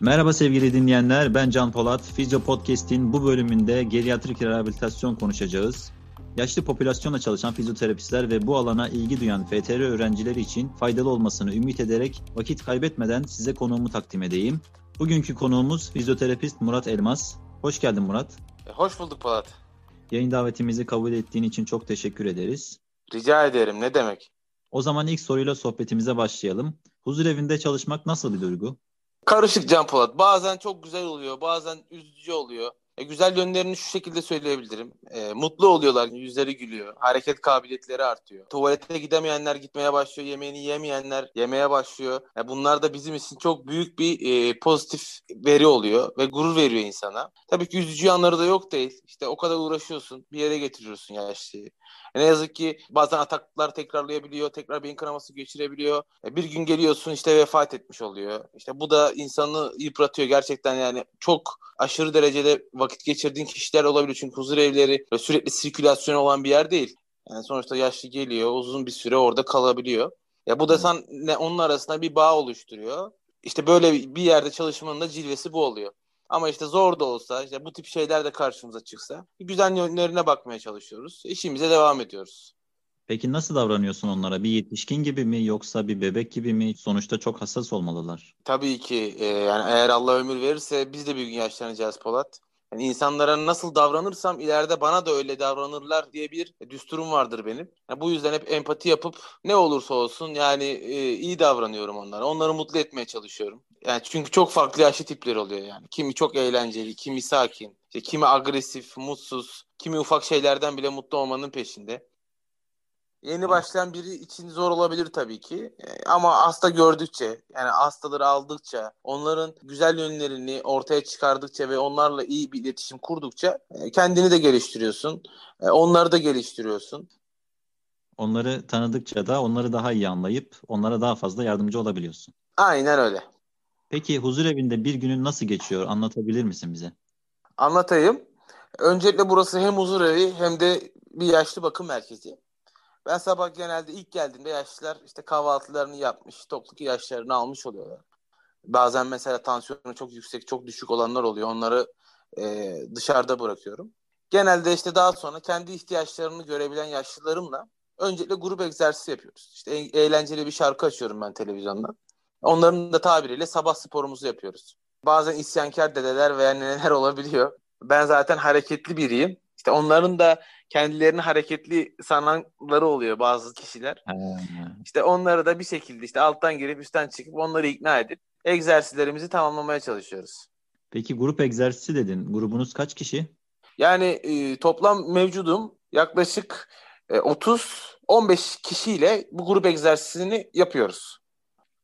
Merhaba sevgili dinleyenler, ben Can Polat. Fizyo Podcast'in bu bölümünde geriatrik rehabilitasyon konuşacağız. Yaşlı popülasyonla çalışan fizyoterapistler ve bu alana ilgi duyan FTR öğrencileri için faydalı olmasını ümit ederek vakit kaybetmeden size konuğumu takdim edeyim. Bugünkü konuğumuz fizyoterapist Murat Elmas. Hoş geldin Murat. E, hoş bulduk Polat. Yayın davetimizi kabul ettiğin için çok teşekkür ederiz. Rica ederim, ne demek? O zaman ilk soruyla sohbetimize başlayalım. Huzur evinde çalışmak nasıl bir duygu? Karışık Can Polat. Bazen çok güzel oluyor, bazen üzücü oluyor. E, güzel yönlerini şu şekilde söyleyebilirim. E, mutlu oluyorlar, yüzleri gülüyor. Hareket kabiliyetleri artıyor. Tuvalete gidemeyenler gitmeye başlıyor, yemeğini yemeyenler yemeye başlıyor. E, bunlar da bizim için çok büyük bir e, pozitif veri oluyor ve gurur veriyor insana. Tabii ki üzücü yanları da yok değil. İşte o kadar uğraşıyorsun, bir yere getiriyorsun yaşlıyı. E, ne yazık ki bazen ataklar tekrarlayabiliyor, tekrar beyin kanaması geçirebiliyor. E, bir gün geliyorsun işte vefat etmiş oluyor. İşte bu da insanı yıpratıyor gerçekten yani çok aşırı derecede vakit geçirdiğin kişiler olabilir. Çünkü huzur evleri sürekli sirkülasyon olan bir yer değil. Yani sonuçta yaşlı geliyor, uzun bir süre orada kalabiliyor. Ya bu da sen onun arasında bir bağ oluşturuyor. İşte böyle bir yerde çalışmanın da cilvesi bu oluyor. Ama işte zor da olsa işte bu tip şeyler de karşımıza çıksa güzel yönlerine bakmaya çalışıyoruz. İşimize devam ediyoruz. Peki nasıl davranıyorsun onlara? Bir yetişkin gibi mi yoksa bir bebek gibi mi? Sonuçta çok hassas olmalılar. Tabii ki e, yani eğer Allah ömür verirse biz de bir gün yaşlanacağız Polat. Yani insanlara nasıl davranırsam ileride bana da öyle davranırlar diye bir düsturum vardır benim. Yani bu yüzden hep empati yapıp ne olursa olsun yani e, iyi davranıyorum onlara. Onları mutlu etmeye çalışıyorum. Yani çünkü çok farklı yaşlı tipler oluyor yani. Kimi çok eğlenceli, kimi sakin, işte kimi agresif, mutsuz, kimi ufak şeylerden bile mutlu olmanın peşinde. Yeni başlayan biri için zor olabilir tabii ki. E, ama hasta gördükçe, yani hastaları aldıkça, onların güzel yönlerini ortaya çıkardıkça ve onlarla iyi bir iletişim kurdukça e, kendini de geliştiriyorsun. E, onları da geliştiriyorsun. Onları tanıdıkça da onları daha iyi anlayıp onlara daha fazla yardımcı olabiliyorsun. Aynen öyle. Peki huzur evinde bir günün nasıl geçiyor? Anlatabilir misin bize? Anlatayım. Öncelikle burası hem huzur evi hem de bir yaşlı bakım merkezi. Ben sabah genelde ilk geldiğimde yaşlılar işte kahvaltılarını yapmış, tokluk ilaçlarını almış oluyorlar. Bazen mesela tansiyonu çok yüksek, çok düşük olanlar oluyor. Onları e, dışarıda bırakıyorum. Genelde işte daha sonra kendi ihtiyaçlarını görebilen yaşlılarımla öncelikle grup egzersizi yapıyoruz. İşte e- eğlenceli bir şarkı açıyorum ben televizyonda. Onların da tabiriyle sabah sporumuzu yapıyoruz. Bazen isyankar dedeler veya neneler olabiliyor. Ben zaten hareketli biriyim. İşte onların da kendilerini hareketli sananları oluyor bazı kişiler. İşte onları da bir şekilde işte alttan girip üstten çıkıp onları ikna edip egzersizlerimizi tamamlamaya çalışıyoruz. Peki grup egzersizi dedin. Grubunuz kaç kişi? Yani e, toplam mevcudum yaklaşık e, 30-15 kişiyle bu grup egzersizini yapıyoruz.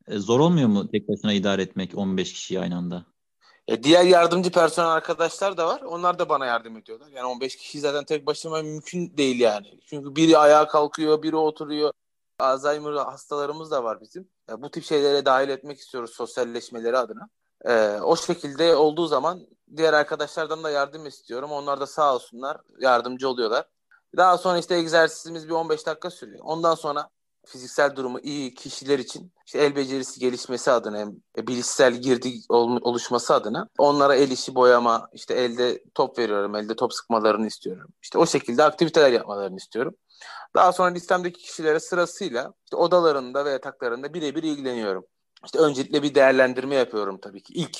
E, zor olmuyor mu tek başına idare etmek 15 kişiyi aynı anda? E, diğer yardımcı personel arkadaşlar da var. Onlar da bana yardım ediyorlar. Yani 15 kişi zaten tek başıma mümkün değil yani. Çünkü biri ayağa kalkıyor, biri oturuyor. Alzheimer hastalarımız da var bizim. E, bu tip şeylere dahil etmek istiyoruz sosyalleşmeleri adına. E, o şekilde olduğu zaman diğer arkadaşlardan da yardım istiyorum. Onlar da sağ olsunlar yardımcı oluyorlar. Daha sonra işte egzersizimiz bir 15 dakika sürüyor. Ondan sonra fiziksel durumu iyi kişiler için işte el becerisi gelişmesi adına hem bilişsel girdi oluşması adına onlara el işi boyama işte elde top veriyorum elde top sıkmalarını istiyorum. İşte o şekilde aktiviteler yapmalarını istiyorum. Daha sonra listemdeki kişilere sırasıyla işte odalarında ve yataklarında birebir ilgileniyorum. İşte öncelikle bir değerlendirme yapıyorum tabii ki. İlk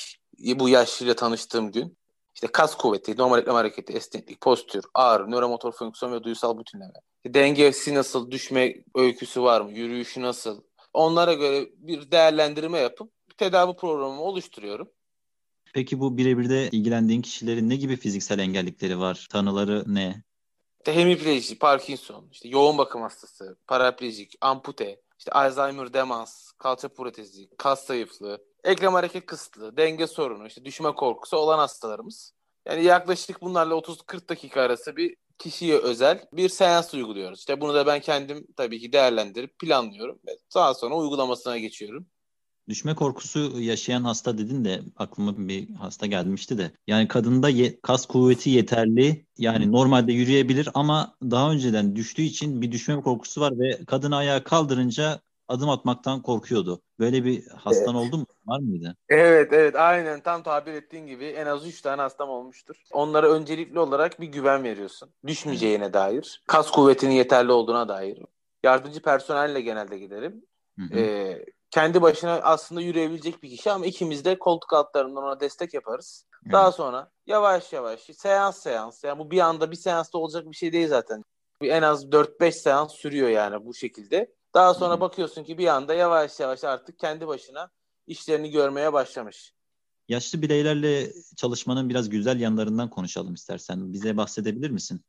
bu yaşlıyla tanıştığım gün işte kas kuvveti, normal eklem hareketi, esneklik, postür, ağrı, nöromotor fonksiyon ve duysal bütünleme. Dengesi nasıl, düşme öyküsü var mı, yürüyüşü nasıl? Onlara göre bir değerlendirme yapıp tedavi programımı oluşturuyorum. Peki bu birebir de ilgilendiğin kişilerin ne gibi fiziksel engellikleri var? Tanıları ne? İşte hemipleji, Parkinson, işte yoğun bakım hastası, paraplejik, ampute, işte Alzheimer, demans, kalça protezi, kas zayıflığı, eklem hareket kısıtlı, denge sorunu, işte düşme korkusu olan hastalarımız. Yani yaklaşık bunlarla 30-40 dakika arası bir kişiye özel bir seans uyguluyoruz. İşte bunu da ben kendim tabii ki değerlendirip planlıyorum ve daha sonra uygulamasına geçiyorum. Düşme korkusu yaşayan hasta dedin de aklıma bir hasta gelmişti de. Yani kadında ye- kas kuvveti yeterli. Yani normalde yürüyebilir ama daha önceden düştüğü için bir düşme korkusu var ve kadını ayağa kaldırınca adım atmaktan korkuyordu. Böyle bir hastan evet. oldu mu? Var mıydı? Evet evet aynen tam tabir ettiğin gibi en az 3 tane hastam olmuştur. Onlara öncelikli olarak bir güven veriyorsun. Düşmeyeceğine dair. Kas kuvvetinin yeterli olduğuna dair. Yardımcı personelle genelde giderim. Ee, kendi başına aslında yürüyebilecek bir kişi ama ikimiz de koltuk altlarından ona destek yaparız. Evet. Daha sonra yavaş yavaş seans seans yani bu bir anda bir seansta olacak bir şey değil zaten. En az 4-5 seans sürüyor yani bu şekilde. Daha sonra Hı-hı. bakıyorsun ki bir anda yavaş yavaş artık kendi başına işlerini görmeye başlamış. Yaşlı bireylerle çalışmanın biraz güzel yanlarından konuşalım istersen. Bize bahsedebilir misin?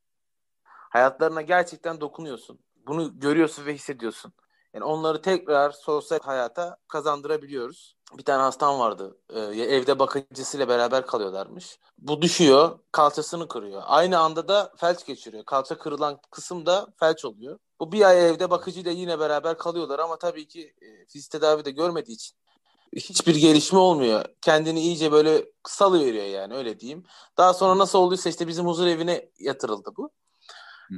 Hayatlarına gerçekten dokunuyorsun. Bunu görüyorsun ve hissediyorsun. Yani onları tekrar sosyal hayata kazandırabiliyoruz. Bir tane hastam vardı. Ee, evde bakıcısıyla beraber kalıyorlarmış. Bu düşüyor, kalçasını kırıyor. Aynı anda da felç geçiriyor. Kalça kırılan kısım da felç oluyor. Bu bir ay evde bakıcıyla yine beraber kalıyorlar ama tabii ki e, fizik tedavi de görmediği için hiçbir gelişme olmuyor. Kendini iyice böyle salıyor yani öyle diyeyim. Daha sonra nasıl olduysa işte bizim huzur evine yatırıldı bu.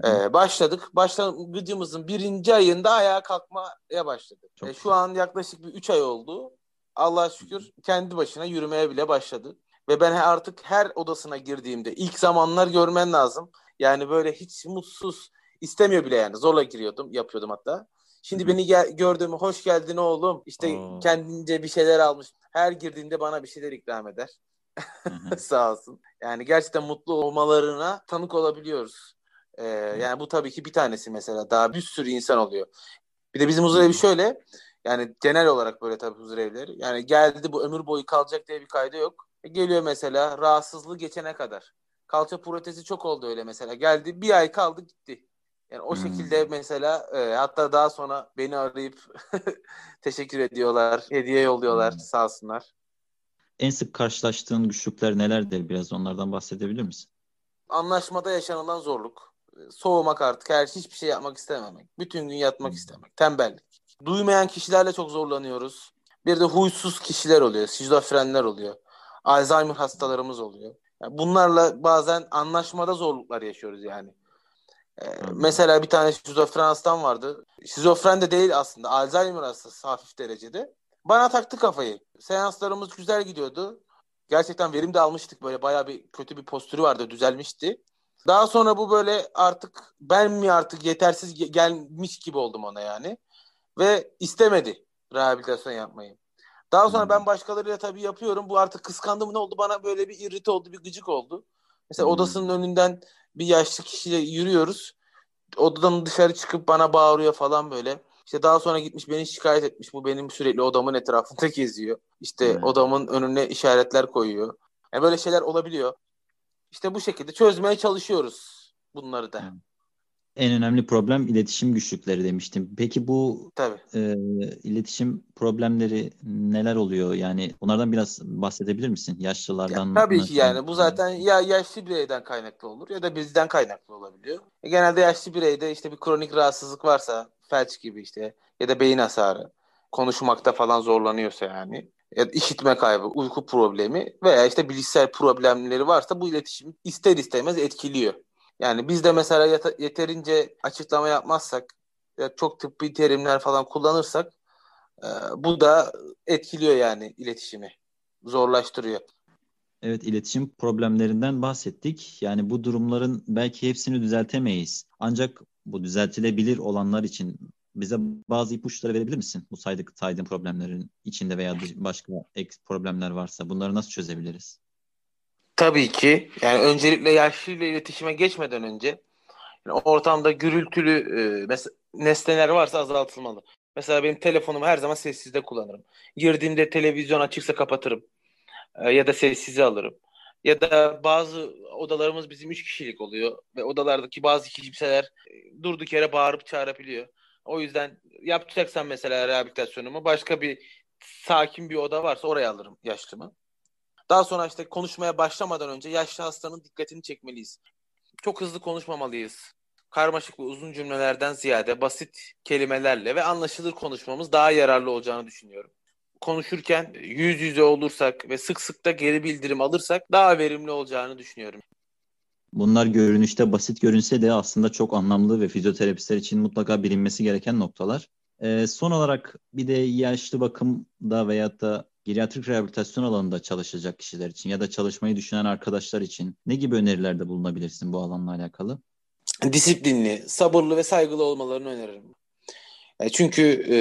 Ee, başladık. Başlangıcımızın birinci ayında ayağa kalkmaya başladık. Ee, şu an yaklaşık bir üç ay oldu. Allah şükür kendi başına yürümeye bile başladı. Ve ben artık her odasına girdiğimde ilk zamanlar görmen lazım. Yani böyle hiç mutsuz istemiyor bile yani. Zorla giriyordum, yapıyordum hatta. Şimdi Hı-hı. beni gel- gördüğümü hoş geldin oğlum. İşte Oo. kendince bir şeyler almış. Her girdiğinde bana bir şeyler ikram eder. Sağ olsun. Yani gerçekten mutlu olmalarına tanık olabiliyoruz. Ee, yani bu tabii ki bir tanesi mesela. Daha bir sürü insan oluyor. Bir de bizim huzur evi şöyle. Yani genel olarak böyle tabii huzur evleri. Yani geldi bu ömür boyu kalacak diye bir kaydı yok. E, geliyor mesela rahatsızlığı geçene kadar. Kalça protezi çok oldu öyle mesela. Geldi bir ay kaldı gitti. Yani o hmm. şekilde mesela e, hatta daha sonra beni arayıp teşekkür ediyorlar, hediye yolluyorlar hmm. sağ olsunlar. En sık karşılaştığın güçlükler nelerdir? Biraz onlardan bahsedebilir misin? Anlaşmada yaşanılan zorluk. Soğumak artık, her hiçbir şey yapmak istememek. Bütün gün yatmak istemek. Tembellik. Duymayan kişilerle çok zorlanıyoruz. Bir de huysuz kişiler oluyor. Şizofrenler oluyor. Alzheimer hastalarımız oluyor. Yani bunlarla bazen anlaşmada zorluklar yaşıyoruz yani. Ee, mesela bir tane şizofren hastam vardı. Şizofren de değil aslında. Alzheimer hastası hafif derecede. Bana taktı kafayı. Seanslarımız güzel gidiyordu. Gerçekten verim de almıştık. Böyle bayağı bir kötü bir postürü vardı. Düzelmişti. Daha sonra bu böyle artık ben mi artık yetersiz gelmiş gibi oldum ona yani. Ve istemedi rehabilitasyon yapmayı. Daha sonra ben başkalarıyla tabii yapıyorum. Bu artık kıskandım ne oldu? Bana böyle bir irrit oldu, bir gıcık oldu. Mesela hmm. odasının önünden bir yaşlı kişiyle yürüyoruz. Odadan dışarı çıkıp bana bağırıyor falan böyle. İşte daha sonra gitmiş beni şikayet etmiş. Bu benim sürekli odamın etrafında geziyor. İşte hmm. odamın önüne işaretler koyuyor. Yani böyle şeyler olabiliyor. İşte bu şekilde çözmeye çalışıyoruz bunları da. En önemli problem iletişim güçlükleri demiştim. Peki bu Tabii. E, iletişim problemleri neler oluyor? Yani onlardan biraz bahsedebilir misin? Yaşlılardan. Ya, tabii ki yani bu zaten ya yaşlı bireyden kaynaklı olur ya da bizden kaynaklı olabiliyor. E, genelde yaşlı bireyde işte bir kronik rahatsızlık varsa felç gibi işte ya da beyin hasarı konuşmakta falan zorlanıyorsa yani ya da işitme kaybı, uyku problemi veya işte bilişsel problemleri varsa bu iletişim ister istemez etkiliyor. Yani biz de mesela yeterince açıklama yapmazsak, ya çok tıbbi terimler falan kullanırsak e, bu da etkiliyor yani iletişimi, zorlaştırıyor. Evet iletişim problemlerinden bahsettik. Yani bu durumların belki hepsini düzeltemeyiz. Ancak bu düzeltilebilir olanlar için bize bazı ipuçları verebilir misin? Bu saydık saydığın problemlerin içinde veya başka ek problemler varsa bunları nasıl çözebiliriz? Tabii ki. Yani öncelikle yaşlıyla iletişime geçmeden önce yani ortamda gürültülü e, mes- nesneler varsa azaltılmalı. Mesela benim telefonumu her zaman sessizde kullanırım. Girdiğimde televizyon açıksa kapatırım. E, ya da sessize alırım. Ya da bazı odalarımız bizim üç kişilik oluyor ve odalardaki bazı kimseler e, durduk yere bağırıp çağırabiliyor. O yüzden yapacaksan mesela rehabilitasyonumu başka bir sakin bir oda varsa oraya alırım yaşlımı. Daha sonra işte konuşmaya başlamadan önce yaşlı hastanın dikkatini çekmeliyiz. Çok hızlı konuşmamalıyız. Karmaşık ve uzun cümlelerden ziyade basit kelimelerle ve anlaşılır konuşmamız daha yararlı olacağını düşünüyorum. Konuşurken yüz yüze olursak ve sık sık da geri bildirim alırsak daha verimli olacağını düşünüyorum. Bunlar görünüşte basit görünse de aslında çok anlamlı ve fizyoterapistler için mutlaka bilinmesi gereken noktalar. Ee, son olarak bir de yaşlı bakımda veyahut da geriatrik rehabilitasyon alanında çalışacak kişiler için ya da çalışmayı düşünen arkadaşlar için ne gibi önerilerde bulunabilirsin bu alanla alakalı? Disiplinli, sabırlı ve saygılı olmalarını öneririm. E, çünkü e,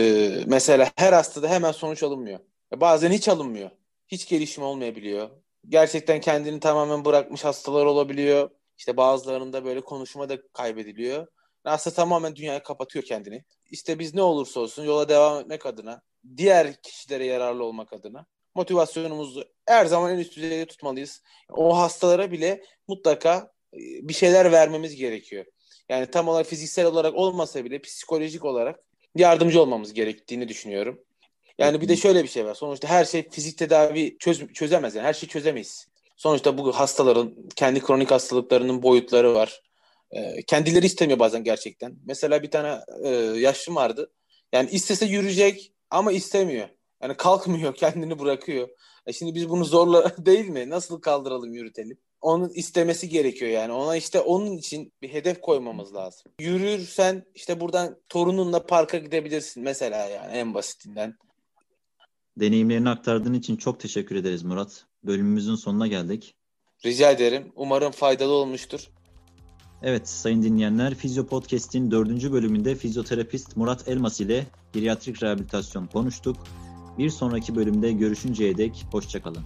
mesela her hastada hemen sonuç alınmıyor. E, bazen hiç alınmıyor. Hiç gelişim olmayabiliyor. Gerçekten kendini tamamen bırakmış hastalar olabiliyor. İşte bazılarında böyle konuşma da kaybediliyor. Aslında tamamen dünyayı kapatıyor kendini. İşte biz ne olursa olsun yola devam etmek adına, diğer kişilere yararlı olmak adına motivasyonumuzu her zaman en üst düzeyde tutmalıyız. O hastalara bile mutlaka e, bir şeyler vermemiz gerekiyor. Yani tam olarak fiziksel olarak olmasa bile psikolojik olarak yardımcı olmamız gerektiğini düşünüyorum. Yani bir de şöyle bir şey var. Sonuçta her şey fizik tedavi çöz, çözemez. Yani her şeyi çözemeyiz. Sonuçta bu hastaların kendi kronik hastalıklarının boyutları var. E, kendileri istemiyor bazen gerçekten. Mesela bir tane e, yaşlı vardı. Yani istese yürüyecek ama istemiyor. Yani kalkmıyor, kendini bırakıyor. E şimdi biz bunu zorla değil mi? Nasıl kaldıralım, yürütelim? Onun istemesi gerekiyor yani. Ona işte onun için bir hedef koymamız lazım. Yürürsen işte buradan torununla parka gidebilirsin mesela yani en basitinden. Deneyimlerini aktardığın için çok teşekkür ederiz Murat. Bölümümüzün sonuna geldik. Rica ederim. Umarım faydalı olmuştur. Evet sayın dinleyenler Fizyo Podcast'in dördüncü bölümünde fizyoterapist Murat Elmas ile geriatrik rehabilitasyon konuştuk. Bir sonraki bölümde görüşünceye dek hoşçakalın.